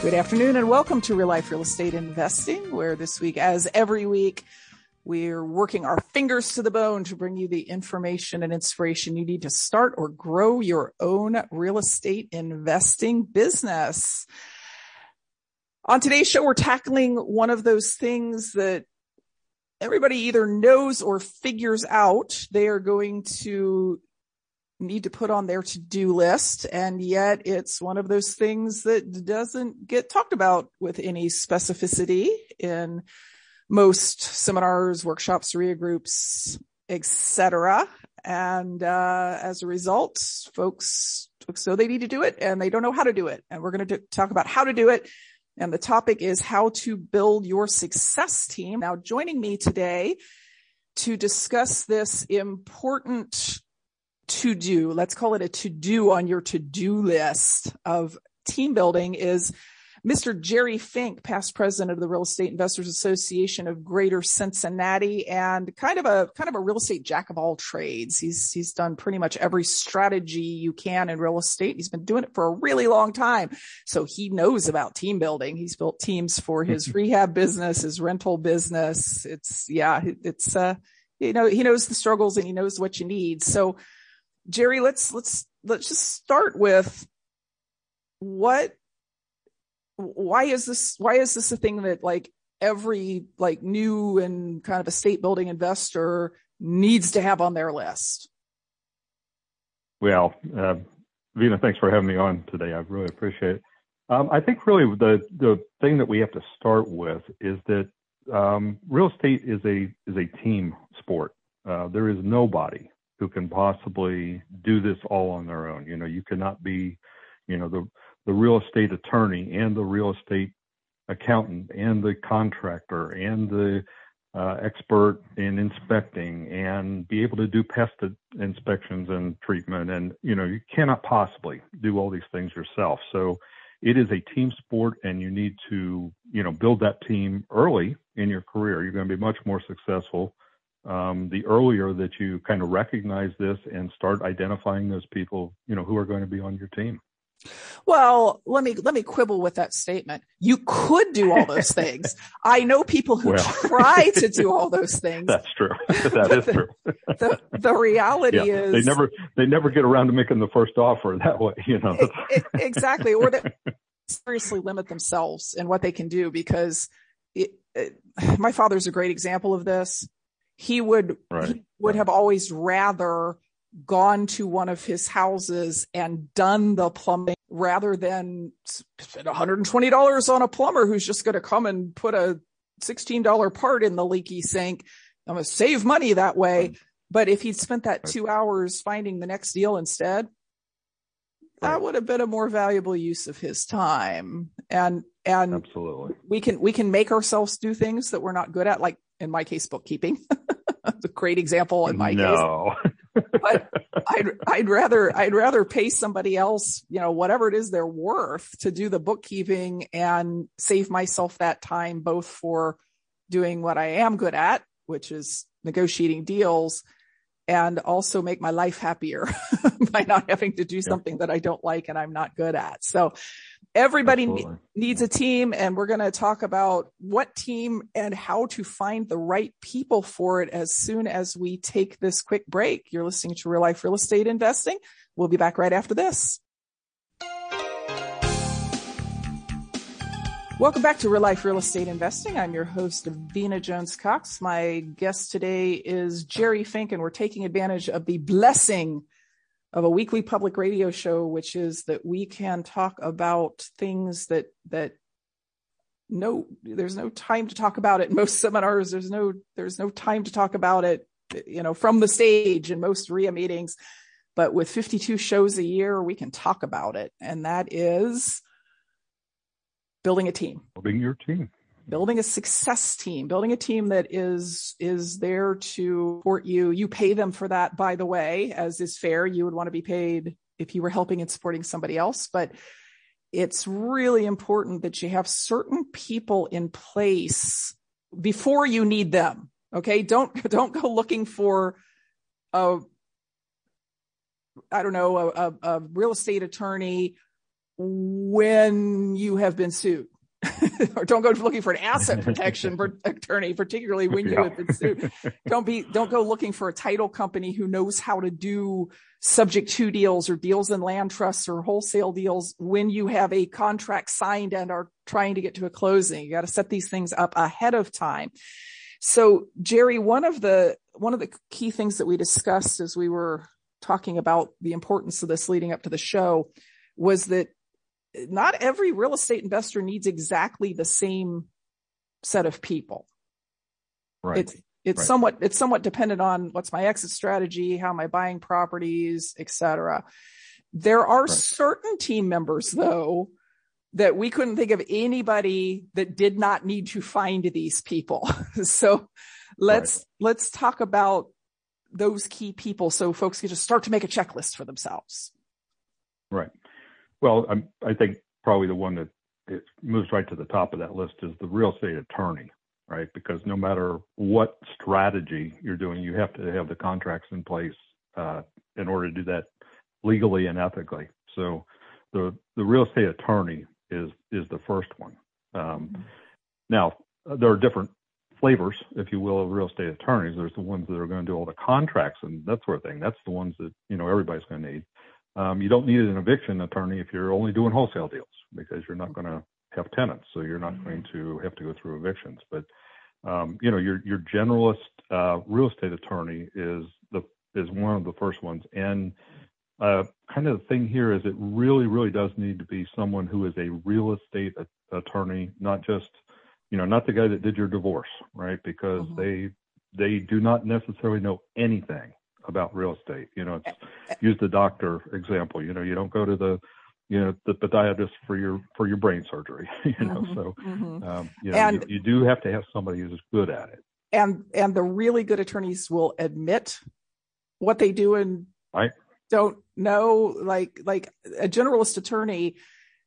Good afternoon and welcome to Real Life Real Estate Investing, where this week, as every week, we're working our fingers to the bone to bring you the information and inspiration you need to start or grow your own real estate investing business. On today's show, we're tackling one of those things that everybody either knows or figures out they are going to need to put on their to-do list. And yet it's one of those things that doesn't get talked about with any specificity in most seminars, workshops, REIA groups, etc. And uh, as a result, folks, know they need to do it and they don't know how to do it. And we're going to talk about how to do it. And the topic is how to build your success team. Now, joining me today to discuss this important to do, let's call it a to do on your to do list of team building is Mr. Jerry Fink, past president of the Real Estate Investors Association of Greater Cincinnati and kind of a, kind of a real estate jack of all trades. He's, he's done pretty much every strategy you can in real estate. He's been doing it for a really long time. So he knows about team building. He's built teams for his rehab business, his rental business. It's, yeah, it's, uh, you know, he knows the struggles and he knows what you need. So, Jerry, let's let's let's just start with what why is this why is this a thing that like every like new and kind of estate building investor needs to have on their list? Well, uh, Vena, thanks for having me on today. I really appreciate it. Um, I think really the the thing that we have to start with is that um, real estate is a is a team sport. Uh, there is nobody who can possibly do this all on their own. You know, you cannot be, you know, the the real estate attorney and the real estate accountant and the contractor and the uh, expert in inspecting and be able to do pest inspections and treatment. And you know you cannot possibly do all these things yourself. So it is a team sport and you need to you know build that team early in your career. You're going to be much more successful um, the earlier that you kind of recognize this and start identifying those people, you know, who are going to be on your team. Well, let me let me quibble with that statement. You could do all those things. I know people who well, try to do all those things. That's true. That is true. the the reality yeah, is they never they never get around to making the first offer that way. You know it, it, exactly, or they seriously limit themselves in what they can do because it, my father's a great example of this he would right. he would have always rather gone to one of his houses and done the plumbing rather than spend $120 on a plumber who's just going to come and put a $16 part in the leaky sink. I'm going to save money that way. But if he'd spent that two hours finding the next deal instead, that would have been a more valuable use of his time. And, and absolutely we can, we can make ourselves do things that we're not good at, like in my case, bookkeeping. a great example in my no. case. but I'd, I'd rather, I'd rather pay somebody else, you know, whatever it is they're worth to do the bookkeeping and save myself that time, both for doing what I am good at, which is negotiating deals and also make my life happier by not having to do yeah. something that I don't like and I'm not good at. So everybody ne- needs a team and we're going to talk about what team and how to find the right people for it as soon as we take this quick break. You're listening to Real Life Real Estate Investing. We'll be back right after this. Welcome back to Real Life Real Estate Investing. I'm your host, Vena Jones Cox. My guest today is Jerry Fink, and we're taking advantage of the blessing of a weekly public radio show, which is that we can talk about things that that no there's no time to talk about it in most seminars there's no there's no time to talk about it you know from the stage in most REIA meetings but with 52 shows a year we can talk about it and that is building a team. Building your team. Building a success team, building a team that is is there to support you. You pay them for that, by the way, as is fair. You would want to be paid if you were helping and supporting somebody else, but it's really important that you have certain people in place before you need them. Okay, don't don't go looking for a I don't know a, a, a real estate attorney when you have been sued. or don't go looking for an asset protection attorney, particularly when you yeah. have been sued. Don't be, don't go looking for a title company who knows how to do subject to deals or deals in land trusts or wholesale deals when you have a contract signed and are trying to get to a closing. You got to set these things up ahead of time. So Jerry, one of the, one of the key things that we discussed as we were talking about the importance of this leading up to the show was that not every real estate investor needs exactly the same set of people. Right. It's it's right. somewhat it's somewhat dependent on what's my exit strategy, how am I buying properties, etc. There are right. certain team members though that we couldn't think of anybody that did not need to find these people. so let's right. let's talk about those key people so folks can just start to make a checklist for themselves. Right. Well, I'm, i think probably the one that it moves right to the top of that list is the real estate attorney, right? Because no matter what strategy you're doing, you have to have the contracts in place uh, in order to do that legally and ethically. So the the real estate attorney is is the first one. Um, mm-hmm. Now there are different flavors, if you will, of real estate attorneys. There's the ones that are going to do all the contracts and that sort of thing. That's the ones that you know everybody's going to need. Um, you don't need an eviction attorney if you're only doing wholesale deals because you're not going to have tenants, so you're not going to have to go through evictions. But um, you know, your your generalist uh, real estate attorney is the is one of the first ones, and uh, kind of the thing here is it really really does need to be someone who is a real estate a- attorney, not just you know not the guy that did your divorce, right? Because mm-hmm. they they do not necessarily know anything about real estate. You know, it's, eh, eh. use the doctor example. You know, you don't go to the you know the podiatrist for your for your brain surgery. You know, mm-hmm, so mm-hmm. Um, you know and, you, you do have to have somebody who's good at it. And and the really good attorneys will admit what they do and right. don't know. Like like a generalist attorney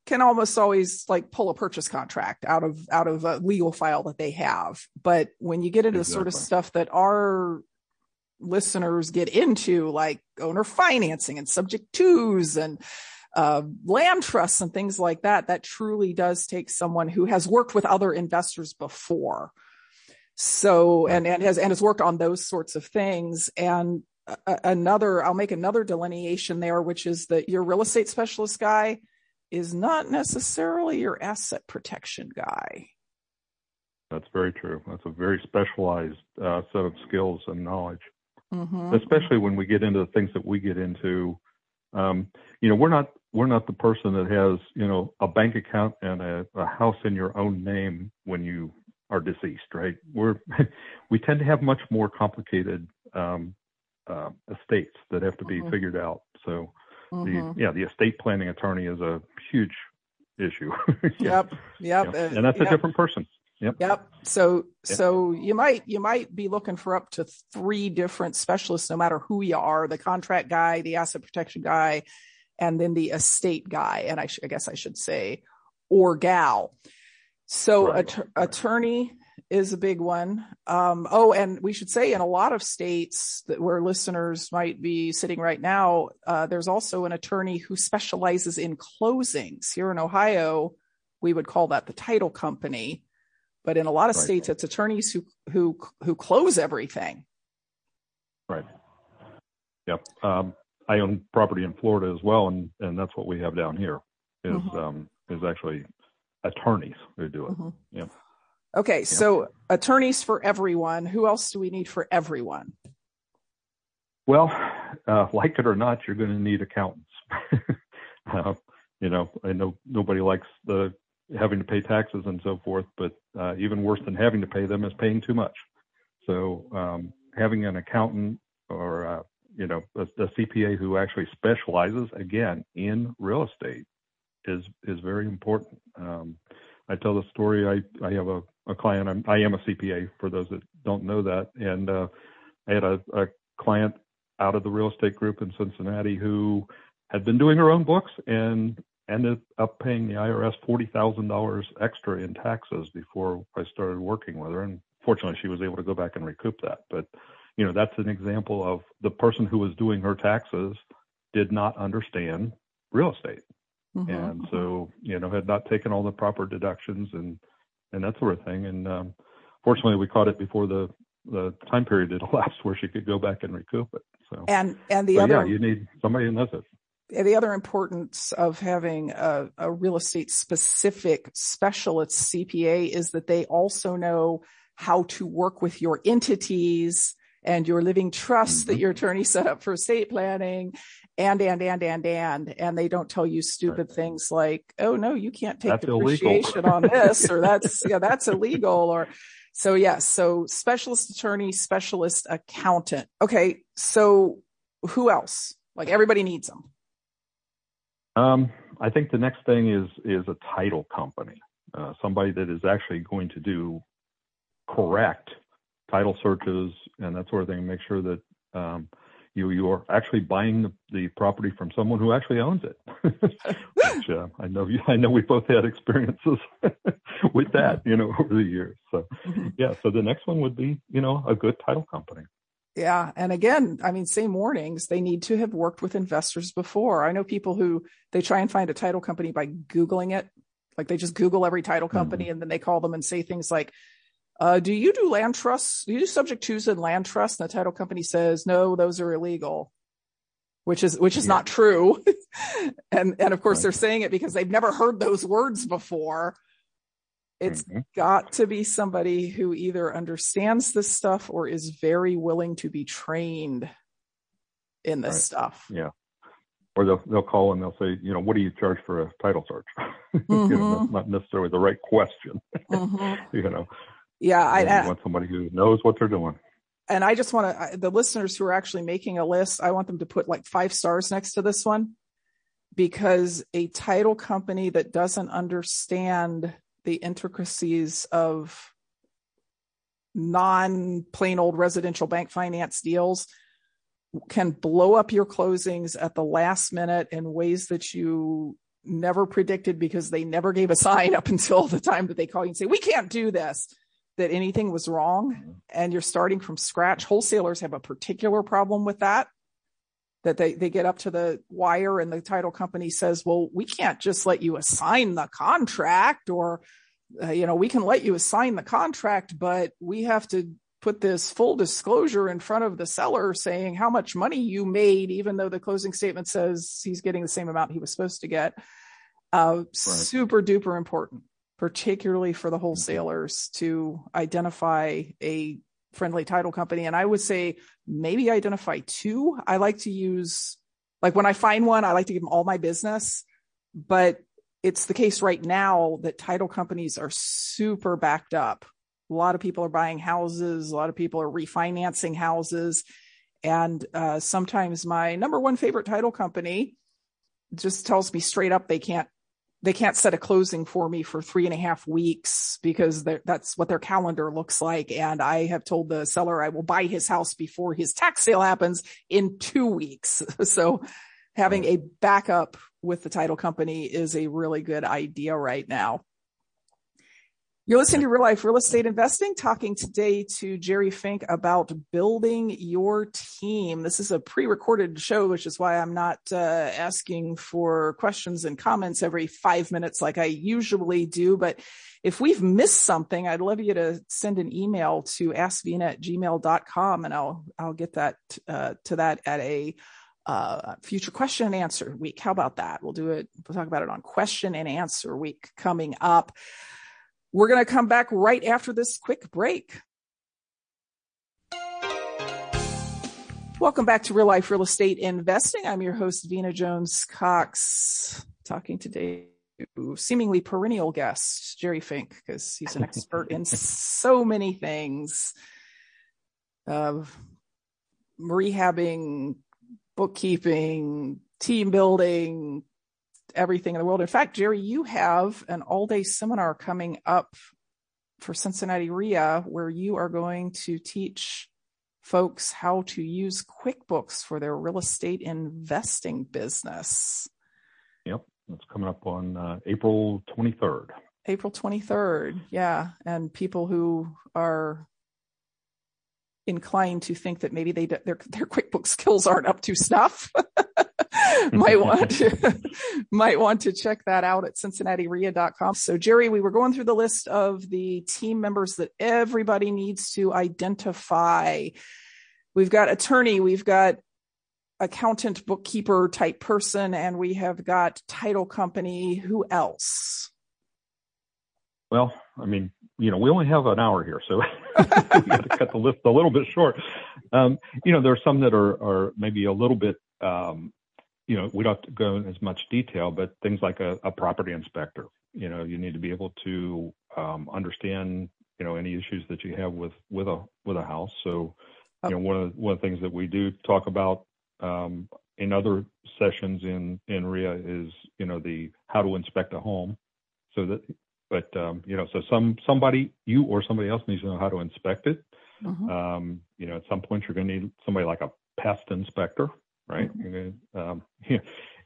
can almost always like pull a purchase contract out of out of a legal file that they have but when you get into exactly. the sort of stuff that our listeners get into, like owner financing and subject twos and uh, land trusts and things like that, that truly does take someone who has worked with other investors before. So, and, and has, and has worked on those sorts of things. And uh, another, I'll make another delineation there, which is that your real estate specialist guy is not necessarily your asset protection guy. That's very true. That's a very specialized uh, set of skills and knowledge mm-hmm. especially when we get into the things that we get into. Um, you know, we're not we're not the person that has you know a bank account and a, a house in your own name when you are deceased, right? We're we tend to have much more complicated um, uh, estates that have to be mm-hmm. figured out. So, mm-hmm. the yeah, the estate planning attorney is a huge issue. yeah. Yep, yep, yeah. and that's yep. a different person. Yep. Yep. So yep. so you might you might be looking for up to three different specialists, no matter who you are: the contract guy, the asset protection guy, and then the estate guy. And I, sh- I guess I should say, or gal. So right. att- attorney is a big one. Um, oh, and we should say in a lot of states that where listeners might be sitting right now, uh, there's also an attorney who specializes in closings. Here in Ohio, we would call that the title company but in a lot of right. states, it's attorneys who who who close everything. Right. Yep. Um, I own property in Florida as well, and and that's what we have down here. Is mm-hmm. um, is actually attorneys who do it. Mm-hmm. Yeah. Okay, yeah. so attorneys for everyone. Who else do we need for everyone? Well, uh, like it or not, you're going to need accountants. uh, you know, I know nobody likes the having to pay taxes and so forth, but uh, even worse than having to pay them is paying too much. So um, having an accountant or uh, you know a, a, CPA who actually specializes again in real estate is is very important. Um, I tell the story. I I have a, a client. I'm, I am a CPA for those that don't know that, and uh, I had a, a client out of the real estate group in Cincinnati who had been doing her own books and ended up paying the IRS forty thousand dollars extra in taxes before I started working with her. And fortunately, she was able to go back and recoup that. But you know, that's an example of the person who was doing her taxes did not understand real estate, mm-hmm. and so mm-hmm. you know had not taken all the proper deductions and and that sort of thing. And um, fortunately, we caught it before the the time period had elapsed where she could go back and recoup it. So and and the other yeah, you need somebody who knows it the other importance of having a, a, real estate specific specialist CPA is that they also know how to work with your entities and your living trusts mm-hmm. that your attorney set up for estate planning and and and and and and they don't tell you stupid right. things like oh no you can't take that's depreciation on this or that's yeah that's illegal or so yes so specialist attorney specialist accountant okay so who else like everybody needs them um, I think the next thing is is a title company, uh, somebody that is actually going to do correct title searches and that sort of thing. Make sure that um, you you are actually buying the, the property from someone who actually owns it. Which uh, I know you, I know we both had experiences with that, you know, over the years. So mm-hmm. yeah, so the next one would be you know a good title company. Yeah. And again, I mean, same warnings. They need to have worked with investors before. I know people who they try and find a title company by Googling it. Like they just Google every title company mm-hmm. and then they call them and say things like, uh, do you do land trusts? Do you do subject twos and land trusts? And the title company says, no, those are illegal, which is, which is yeah. not true. and, and of course right. they're saying it because they've never heard those words before. It's mm-hmm. got to be somebody who either understands this stuff or is very willing to be trained in this right. stuff. Yeah. Or they'll they'll call and they'll say, you know, what do you charge for a title search? Mm-hmm. you know, that's mm-hmm. not necessarily the right question. Mm-hmm. you know. Yeah, I, I want somebody who knows what they're doing. And I just want to the listeners who are actually making a list, I want them to put like five stars next to this one because a title company that doesn't understand the intricacies of non plain old residential bank finance deals can blow up your closings at the last minute in ways that you never predicted because they never gave a sign up until the time that they call you and say, we can't do this, that anything was wrong mm-hmm. and you're starting from scratch. Wholesalers have a particular problem with that that they, they get up to the wire and the title company says, well, we can't just let you assign the contract or, uh, you know, we can let you assign the contract, but we have to put this full disclosure in front of the seller saying how much money you made, even though the closing statement says he's getting the same amount he was supposed to get. Uh, right. Super duper important, particularly for the mm-hmm. wholesalers to identify a friendly title company. And I would say maybe identify two. I like to use, like when I find one, I like to give them all my business, but it's the case right now that title companies are super backed up. A lot of people are buying houses. A lot of people are refinancing houses. And uh, sometimes my number one favorite title company just tells me straight up they can't they can't set a closing for me for three and a half weeks because that's what their calendar looks like. And I have told the seller I will buy his house before his tax sale happens in two weeks. So having a backup with the title company is a really good idea right now. You're listening to Real Life Real Estate Investing, talking today to Jerry Fink about building your team. This is a pre-recorded show, which is why I'm not uh, asking for questions and comments every five minutes like I usually do. But if we've missed something, I'd love you to send an email to askvina at gmail.com and I'll, I'll get that uh, to that at a uh, future question and answer week. How about that? We'll do it. We'll talk about it on question and answer week coming up. We're going to come back right after this quick break. Welcome back to Real Life Real Estate Investing. I'm your host, Vena Jones Cox, talking today to seemingly perennial guest, Jerry Fink, because he's an expert in so many things of rehabbing, bookkeeping, team building, everything in the world. In fact, Jerry, you have an all day seminar coming up for Cincinnati REIA where you are going to teach folks how to use QuickBooks for their real estate investing business. Yep, it's coming up on uh, April 23rd. April 23rd, yeah. And people who are inclined to think that maybe they their their QuickBooks skills aren't up to snuff might want to might want to check that out at cincinnatireia.com. So Jerry, we were going through the list of the team members that everybody needs to identify. We've got attorney, we've got accountant, bookkeeper type person, and we have got title company. Who else? Well, I mean, you know, we only have an hour here, so we got to cut the list a little bit short. Um, you know, there are some that are, are maybe a little bit, um, you know, we don't have to go in as much detail, but things like a, a property inspector. You know, you need to be able to um, understand, you know, any issues that you have with with a with a house. So, you know, one of the, one of the things that we do talk about um, in other sessions in in REIA is, you know, the how to inspect a home, so that but um, you know, so some somebody you or somebody else needs to know how to inspect it. Mm-hmm. Um, you know, at some point you're going to need somebody like a pest inspector, right? Mm-hmm. Um,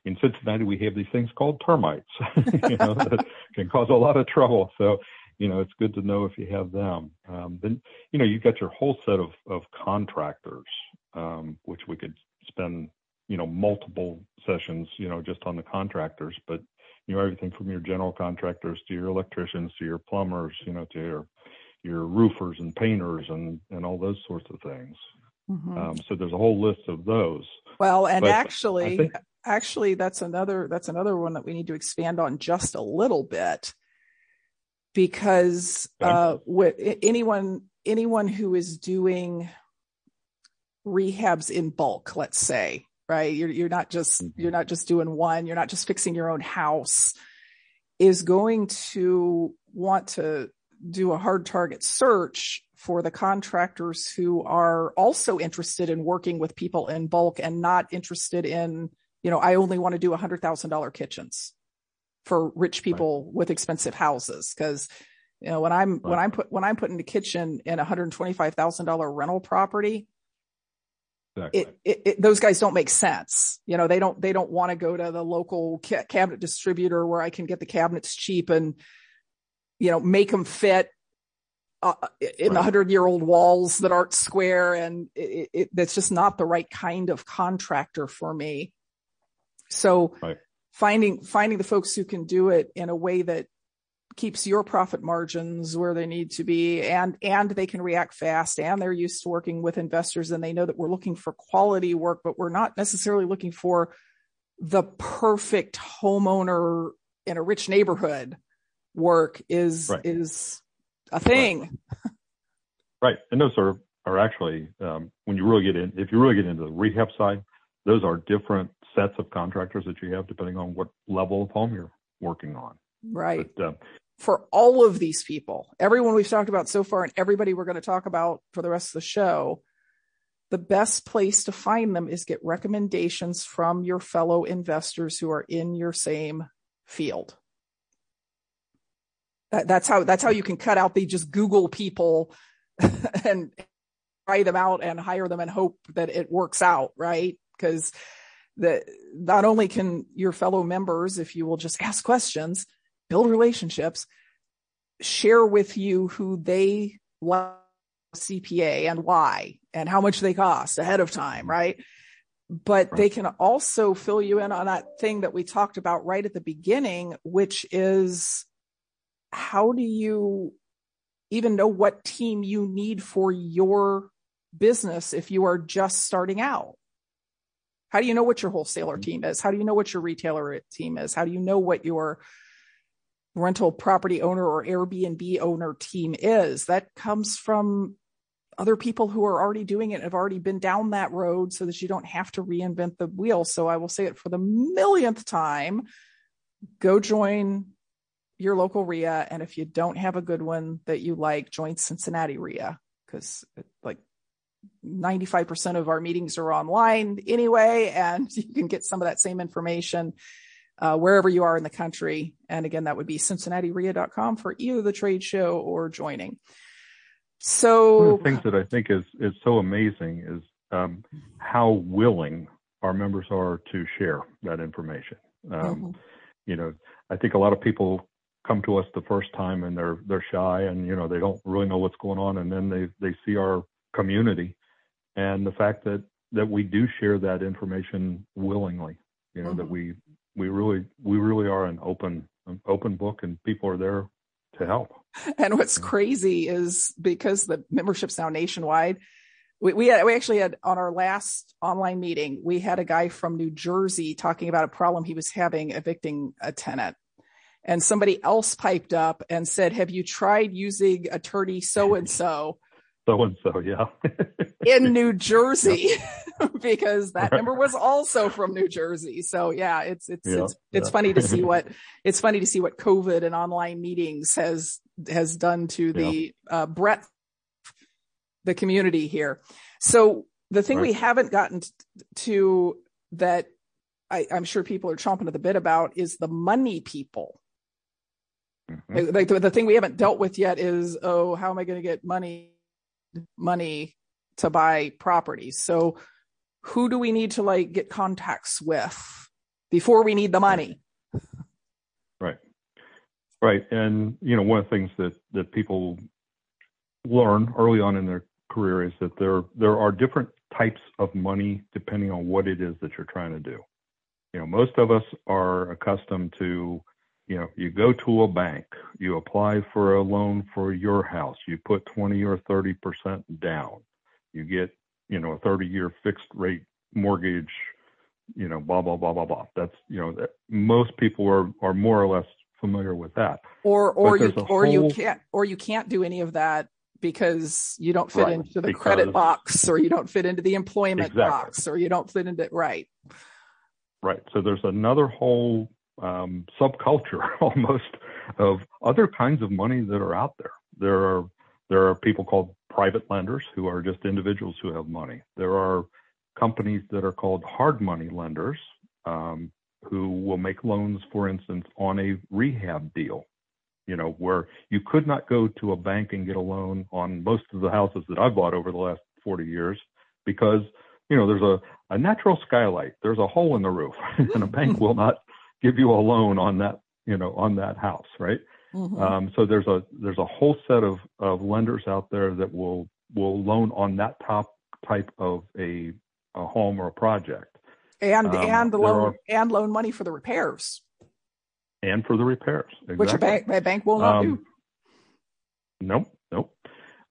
in Cincinnati, we have these things called termites, you know, that can cause a lot of trouble. So, you know, it's good to know if you have them. Um, then, you know, you've got your whole set of, of contractors, um, which we could spend, you know, multiple sessions, you know, just on the contractors. But you know everything from your general contractors to your electricians to your plumbers you know to your your roofers and painters and and all those sorts of things mm-hmm. um, so there's a whole list of those well and but actually think, actually that's another that's another one that we need to expand on just a little bit because okay. uh with anyone anyone who is doing rehabs in bulk let's say right? You're, you're not just, mm-hmm. you're not just doing one, you're not just fixing your own house is going to want to do a hard target search for the contractors who are also interested in working with people in bulk and not interested in, you know, I only want to do a hundred thousand dollar kitchens for rich people right. with expensive houses. Cause, you know, when I'm, right. when I'm put, when I'm putting a kitchen in a hundred twenty-five thousand dollar rental property, Exactly. It, it, it, those guys don't make sense. You know, they don't, they don't want to go to the local ca- cabinet distributor where I can get the cabinets cheap and, you know, make them fit uh, in right. the hundred year old walls that aren't square. And it, that's just not the right kind of contractor for me. So right. finding, finding the folks who can do it in a way that keeps your profit margins where they need to be and and they can react fast and they're used to working with investors and they know that we're looking for quality work but we're not necessarily looking for the perfect homeowner in a rich neighborhood work is right. is a thing right. and those are are actually um, when you really get in if you really get into the rehab side those are different sets of contractors that you have depending on what level of home you're working on Right. But, uh, for all of these people, everyone we've talked about so far and everybody we're going to talk about for the rest of the show, the best place to find them is get recommendations from your fellow investors who are in your same field. That, that's how that's how you can cut out the just Google people and try them out and hire them and hope that it works out, right? Because that not only can your fellow members, if you will just ask questions, build relationships, share with you who they love CPA and why and how much they cost ahead of time, mm-hmm. right? But they can also fill you in on that thing that we talked about right at the beginning, which is how do you even know what team you need for your business if you are just starting out? How do you know what your wholesaler team is? How do you know what your retailer team is? How do you know what your rental property owner or Airbnb owner team is? That comes from other people who are already doing it have already been down that road so that you don't have to reinvent the wheel. So I will say it for the millionth time. Go join your local REIA. And if you don't have a good one that you like, join Cincinnati REIA because like 95% of our meetings are online anyway, and you can get some of that same information uh, wherever you are in the country. And again, that would be cincinnatireia.com for either the trade show or joining. So one of the things that I think is is so amazing is um, how willing our members are to share that information. Um, mm-hmm. You know, I think a lot of people come to us the first time and they're they're shy and you know they don't really know what's going on. And then they they see our community and the fact that that we do share that information willingly you know mm-hmm. that we we really we really are an open an open book and people are there to help. And what's crazy is because the membership's now nationwide we we, had, we actually had on our last online meeting we had a guy from new jersey talking about a problem he was having evicting a tenant and somebody else piped up and said, "Have you tried using attorney so and so?" So and so, yeah. in New Jersey, because that number was also from New Jersey. So yeah, it's it's yeah, it's it's funny to see what it's funny to see what COVID and online meetings has has done to the yeah. uh, breadth the community here. So the thing right. we haven't gotten to that I, I'm sure people are chomping at the bit about is the money people. Mm-hmm. Like the, the thing we haven't dealt with yet is, oh, how am I going to get money, money to buy properties? So who do we need to like get contacts with before we need the money? Right. Right. And, you know, one of the things that, that people learn early on in their career is that there, there are different types of money depending on what it is that you're trying to do. You know, most of us are accustomed to you know, you go to a bank, you apply for a loan for your house, you put 20 or 30% down, you get, you know, a 30 year fixed rate mortgage, you know, blah, blah, blah, blah, blah. That's, you know, that most people are, are more or less familiar with that. Or, or you, or whole... you can't, or you can't do any of that because you don't fit right, into the because... credit box or you don't fit into the employment exactly. box or you don't fit into, it. right. Right. So there's another whole um, subculture almost of other kinds of money that are out there. There are there are people called private lenders who are just individuals who have money. There are companies that are called hard money lenders um, who will make loans, for instance, on a rehab deal. You know, where you could not go to a bank and get a loan on most of the houses that I've bought over the last 40 years because you know there's a, a natural skylight, there's a hole in the roof, and a bank will not give you a loan on that, you know, on that house, right? Mm-hmm. Um, so there's a there's a whole set of, of lenders out there that will will loan on that top type of a, a home or a project. And um, and the loan are, and loan money for the repairs. And for the repairs, exactly. which a bank a bank will not um, do. Nope, nope.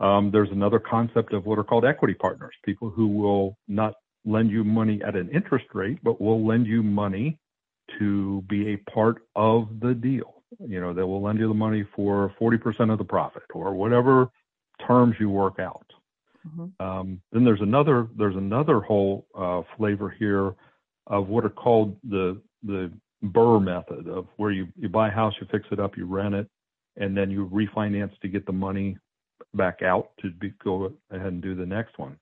Um, there's another concept of what are called equity partners, people who will not lend you money at an interest rate, but will lend you money to be a part of the deal. You know, they will lend you the money for 40% of the profit or whatever terms you work out. Mm-hmm. Um, then there's another there's another whole uh, flavor here of what are called the the BRRRR method of where you you buy a house, you fix it up, you rent it, and then you refinance to get the money back out to be, go ahead and do the next one.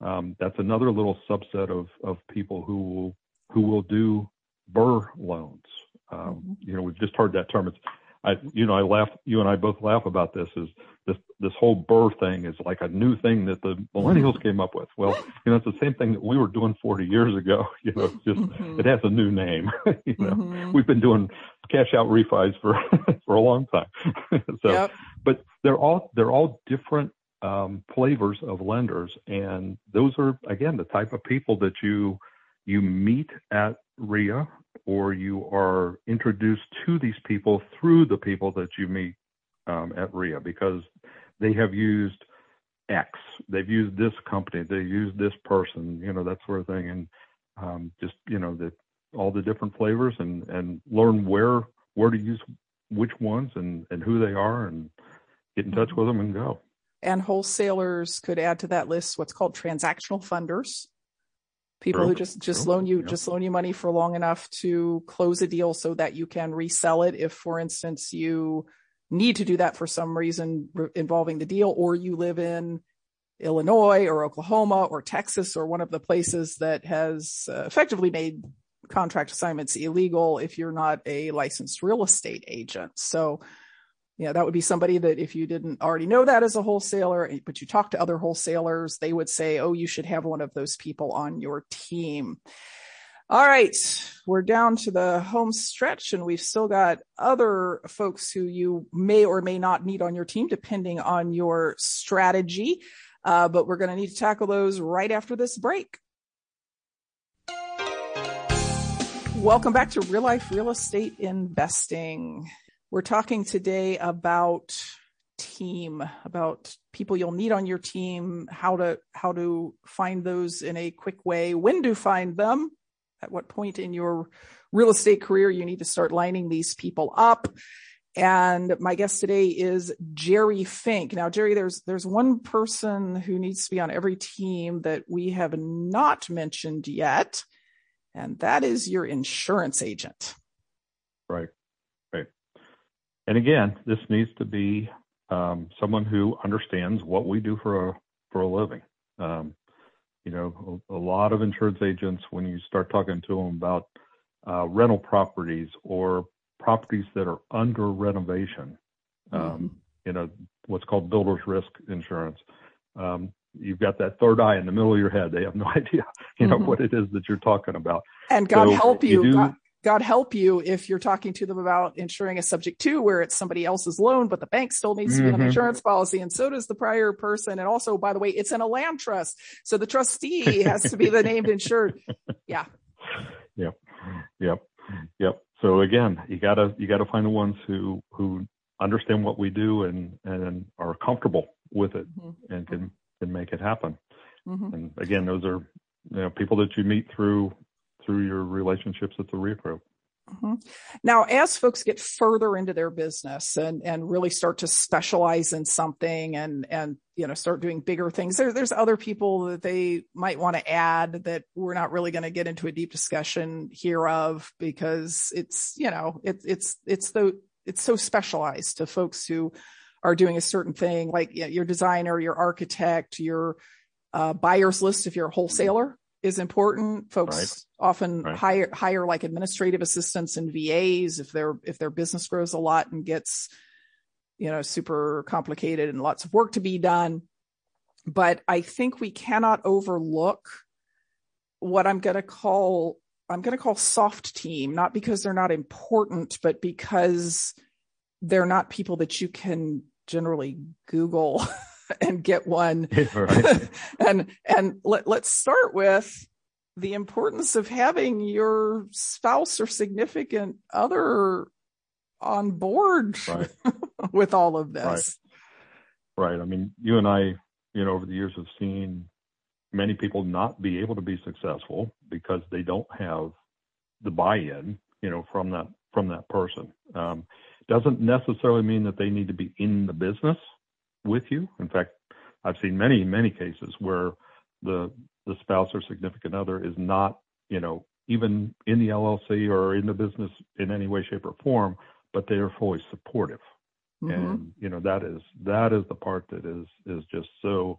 Um, that's another little subset of of people who will who will do BRRRR loans. Um, mm-hmm. You know, we've just heard that term. It's, I, you know, I laugh. You and I both laugh about this. Is this this whole BRRRR thing is like a new thing that the millennials came up with? Well, you know, it's the same thing that we were doing 40 years ago. You know, it's just mm-hmm. it has a new name. you know, mm-hmm. we've been doing cash out refis for for a long time. so, yep. but they're all they're all different um, flavors of lenders, and those are again the type of people that you you meet at REIA or you are introduced to these people through the people that you meet um, at REIA because they have used X, they've used this company, they've used this person, you know, that sort of thing. And um, just you know the all the different flavors and and learn where where to use which ones and and who they are and get in touch mm-hmm. with them and go. And wholesalers could add to that list what's called transactional funders. People who just just loan you just loan you money for long enough to close a deal so that you can resell it. If for instance you need to do that for some reason involving the deal or you live in Illinois or Oklahoma or Texas or one of the places that has uh, effectively made contract assignments illegal if you're not a licensed real estate agent. So, you know, that would be somebody that if you didn't already know that as a wholesaler, but you talk to other wholesalers, they would say, oh, you should have one of those people on your team. All right, we're down to the home stretch, and we've still got other folks who you may or may not need on your team, depending on your strategy. Uh, but we're going to need to tackle those right after this break. Welcome back to Real Life Real Estate Investing. We're talking today about team, about people you'll need on your team, how to how to find those in a quick way, when to find them, at what point in your real estate career you need to start lining these people up. And my guest today is Jerry Fink. Now, Jerry, there's there's one person who needs to be on every team that we have not mentioned yet, and that is your insurance agent. Right, right. And again, this needs to be um, someone who understands what we do for a for a living. Um, you know, a, a, lot of insurance agents, when you start talking to them about uh, rental properties or properties that are under renovation, um, mm-hmm. you know, what's called builder's risk insurance. Um, you've got that third eye in the middle of your head. They have no idea, you know, mm-hmm. what it is that you're talking about. And God so help you. you do, God, God, help you if you're talking to them about insuring a subject to where it's somebody else's loan, but the bank still needs to be mm-hmm. an insurance policy. And so does the prior person. And also, by the way, it's in a land trust. So the trustee has to be the named insured. Yeah. Yep. Yep. Yep so again, you gotta you gotta find the ones who who understand what we do and and are comfortable with it mm-hmm. and can can make it happen. Mm-hmm. And again, those are you know people that you meet through through your relationships at the Group. Mm-hmm. Now, as folks get further into their business and, and really start to specialize in something and, and, you know, start doing bigger things, there, there's other people that they might want to add that we're not really going to get into a deep discussion here of because it's, you know, it, it's, it's the, it's so specialized to folks who are doing a certain thing, like you know, your designer, your architect, your uh, buyers list if you're a wholesaler is important. Folks right. often right. hire hire like administrative assistants and VAs if their if their business grows a lot and gets you know super complicated and lots of work to be done. But I think we cannot overlook what I'm going to call I'm going to call soft team, not because they're not important, but because they're not people that you can generally Google and get one. Right. and and let, let's start with the importance of having your spouse or significant other on board right. with all of this. Right. right. I mean, you and I, you know, over the years have seen many people not be able to be successful because they don't have the buy-in, you know, from that from that person. Um, doesn't necessarily mean that they need to be in the business with you. In fact, I've seen many, many cases where the the spouse or significant other is not, you know, even in the LLC or in the business in any way, shape, or form, but they are fully supportive. Mm-hmm. And you know that is that is the part that is is just so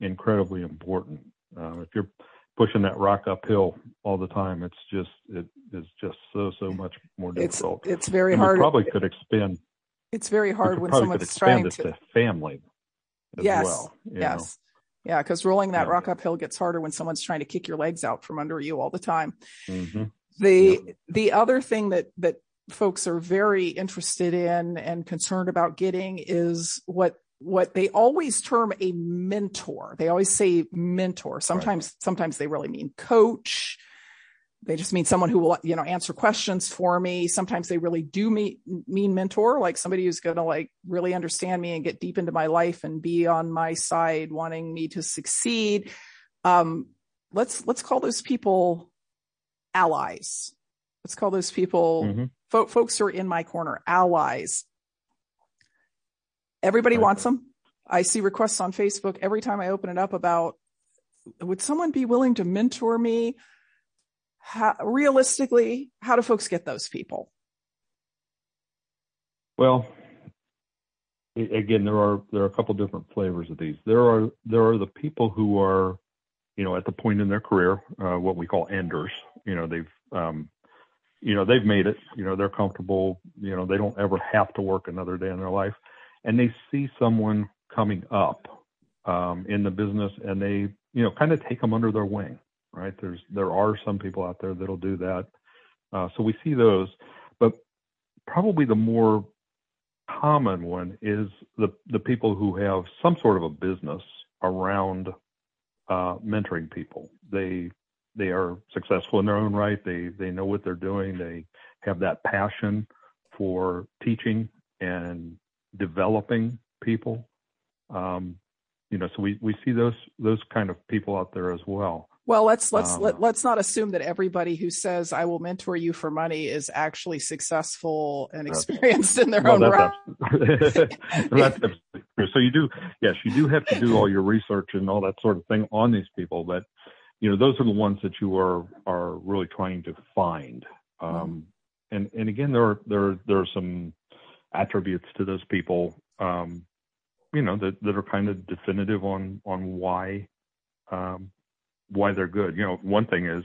incredibly important. Uh, if you're pushing that rock uphill all the time, it's just it is just so so much more difficult. It's, it's very and hard. probably could expand. It's very hard when someone's trying to, to family yes. well. Yes. Know? Yeah, because rolling that yeah. rock uphill gets harder when someone's trying to kick your legs out from under you all the time. Mm-hmm. The yeah. the other thing that that folks are very interested in and concerned about getting is what what they always term a mentor. They always say mentor. Sometimes right. sometimes they really mean coach they just mean someone who will you know answer questions for me sometimes they really do mean, mean mentor like somebody who's going to like really understand me and get deep into my life and be on my side wanting me to succeed um let's let's call those people allies. Let's call those people mm-hmm. fo- folks who are in my corner, allies. Everybody right. wants them. I see requests on Facebook every time I open it up about would someone be willing to mentor me? How, realistically, how do folks get those people? Well, again, there are there are a couple different flavors of these. There are there are the people who are, you know, at the point in their career, uh, what we call enders. You know, they've um, you know they've made it. You know, they're comfortable. You know, they don't ever have to work another day in their life, and they see someone coming up um, in the business, and they you know kind of take them under their wing. Right? There's there are some people out there that'll do that. Uh, so we see those, but probably the more common one is the the people who have some sort of a business around uh, mentoring people. They they are successful in their own right. They they know what they're doing. They have that passion for teaching and developing people. Um, you know, so we, we see those those kind of people out there as well. Well, let's let's um, let, let's not assume that everybody who says I will mentor you for money is actually successful and experienced in their own right. that's true. So you do, yes, you do have to do all your research and all that sort of thing on these people, but you know those are the ones that you are are really trying to find. Um, mm-hmm. And and again, there are there there are some attributes to those people, um, you know, that that are kind of definitive on on why um, why they're good. You know, one thing is,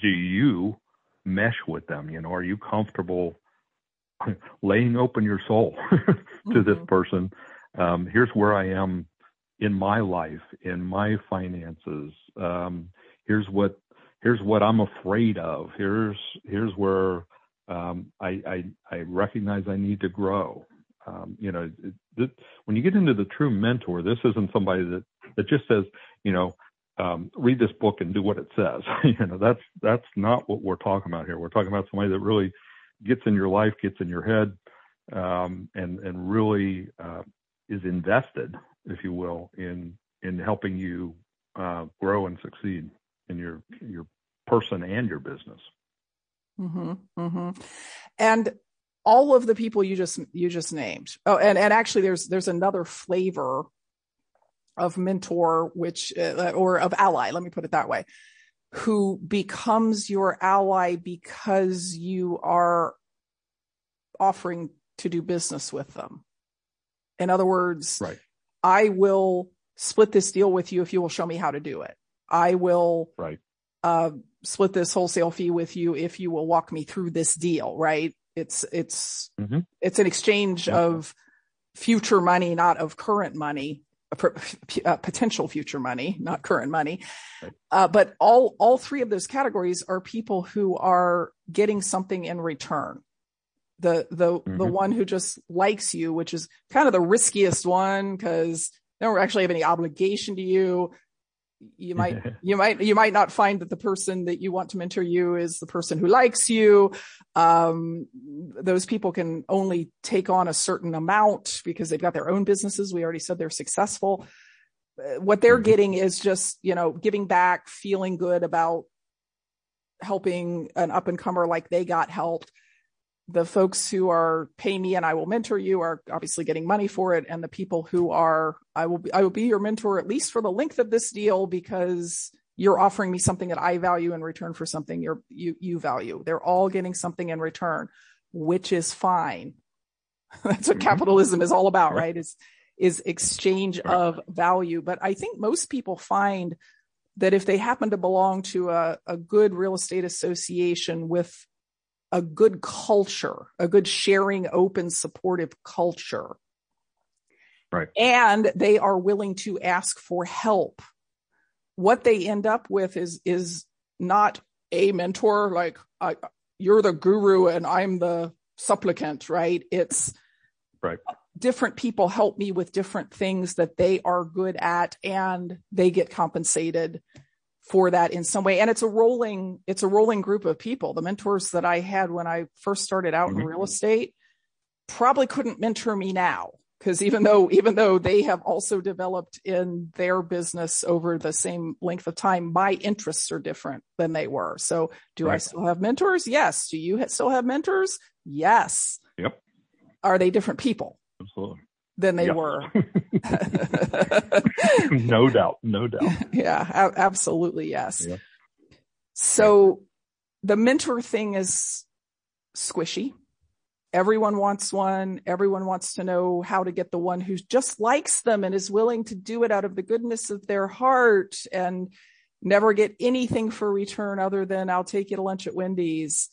do you mesh with them? You know, are you comfortable laying open your soul to mm-hmm. this person? Um, here's where I am in my life, in my finances. Um, here's what here's what I'm afraid of. Here's here's where um, I, I, I recognize I need to grow. Um, you know, when you get into the true mentor, this isn't somebody that that just says, you know, um, read this book and do what it says. you know, that's that's not what we're talking about here. We're talking about somebody that really gets in your life, gets in your head, um, and and really uh, is invested, if you will, in in helping you uh, grow and succeed in your your person and your business. Mm-hmm, mm-hmm. And all of the people you just you just named. Oh, and and actually, there's there's another flavor of mentor, which, uh, or of ally, let me put it that way, who becomes your ally because you are offering to do business with them. In other words, right. I will split this deal with you if you will show me how to do it. I will right. uh, split this wholesale fee with you if you will walk me through this deal. Right? It's it's mm-hmm. it's an exchange yeah. of future money, not of current money potential future money, not current money. Uh, but all all three of those categories are people who are getting something in return. The the mm-hmm. the one who just likes you, which is kind of the riskiest one because they don't actually have any obligation to you you might you might you might not find that the person that you want to mentor you is the person who likes you. Um, those people can only take on a certain amount because they've got their own businesses. We already said they're successful. Uh, what they're mm-hmm. getting is just you know giving back feeling good about helping an up and comer like they got helped the folks who are pay me and I will mentor you are obviously getting money for it. And the people who are, I will be, I will be your mentor at least for the length of this deal because you're offering me something that I value in return for something you're, you, you value. They're all getting something in return, which is fine. That's what mm-hmm. capitalism is all about, right? Is, is exchange of value. But I think most people find that if they happen to belong to a, a good real estate association with a good culture, a good sharing, open, supportive culture. Right. And they are willing to ask for help. What they end up with is, is not a mentor, like I, you're the guru and I'm the supplicant, right? It's right. Different people help me with different things that they are good at and they get compensated for that in some way. And it's a rolling, it's a rolling group of people. The mentors that I had when I first started out mm-hmm. in real estate probably couldn't mentor me now because even though even though they have also developed in their business over the same length of time my interests are different than they were so do right. i still have mentors yes do you still have mentors yes yep are they different people absolutely than they were no doubt no doubt yeah a- absolutely yes yep. so the mentor thing is squishy Everyone wants one. Everyone wants to know how to get the one who just likes them and is willing to do it out of the goodness of their heart and never get anything for return other than I'll take you to lunch at Wendy's.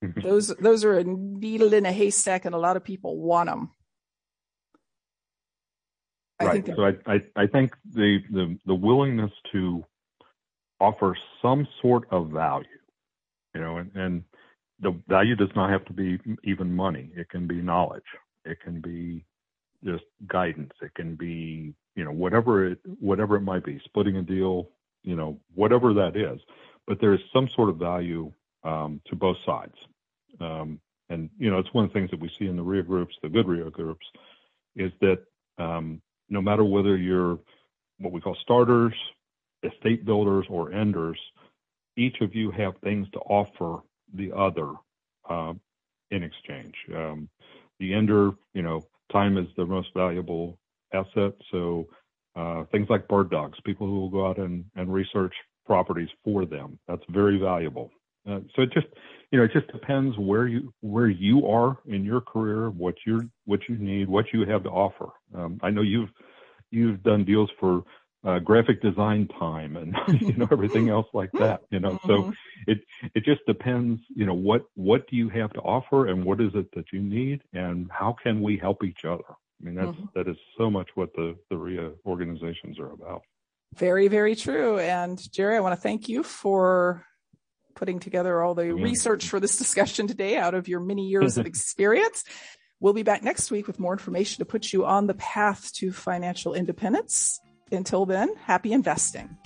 Those those are a needle in a haystack, and a lot of people want them. Right. so I, I I think the the the willingness to offer some sort of value, you know, and, and the value does not have to be even money. It can be knowledge. It can be just guidance. It can be, you know, whatever it, whatever it might be, splitting a deal, you know, whatever that is. But there's some sort of value um, to both sides. Um, and, you know, it's one of the things that we see in the REIA groups, the good REIA groups, is that um, no matter whether you're what we call starters, estate builders, or enders, each of you have things to offer the other uh, in exchange. Um, the ender, you know, time is the most valuable asset. So uh, things like bird dogs, people who will go out and, and research properties for them, that's very valuable. Uh, so it just, you know, it just depends where you where you are in your career, what you what you need, what you have to offer. Um, I know you've you've done deals for uh, graphic design time and you know everything else like that you know mm-hmm. so it it just depends you know what what do you have to offer and what is it that you need and how can we help each other i mean that's mm-hmm. that is so much what the the REIA organizations are about very very true and jerry i want to thank you for putting together all the mm-hmm. research for this discussion today out of your many years of experience We'll be back next week with more information to put you on the path to financial independence until then, happy investing.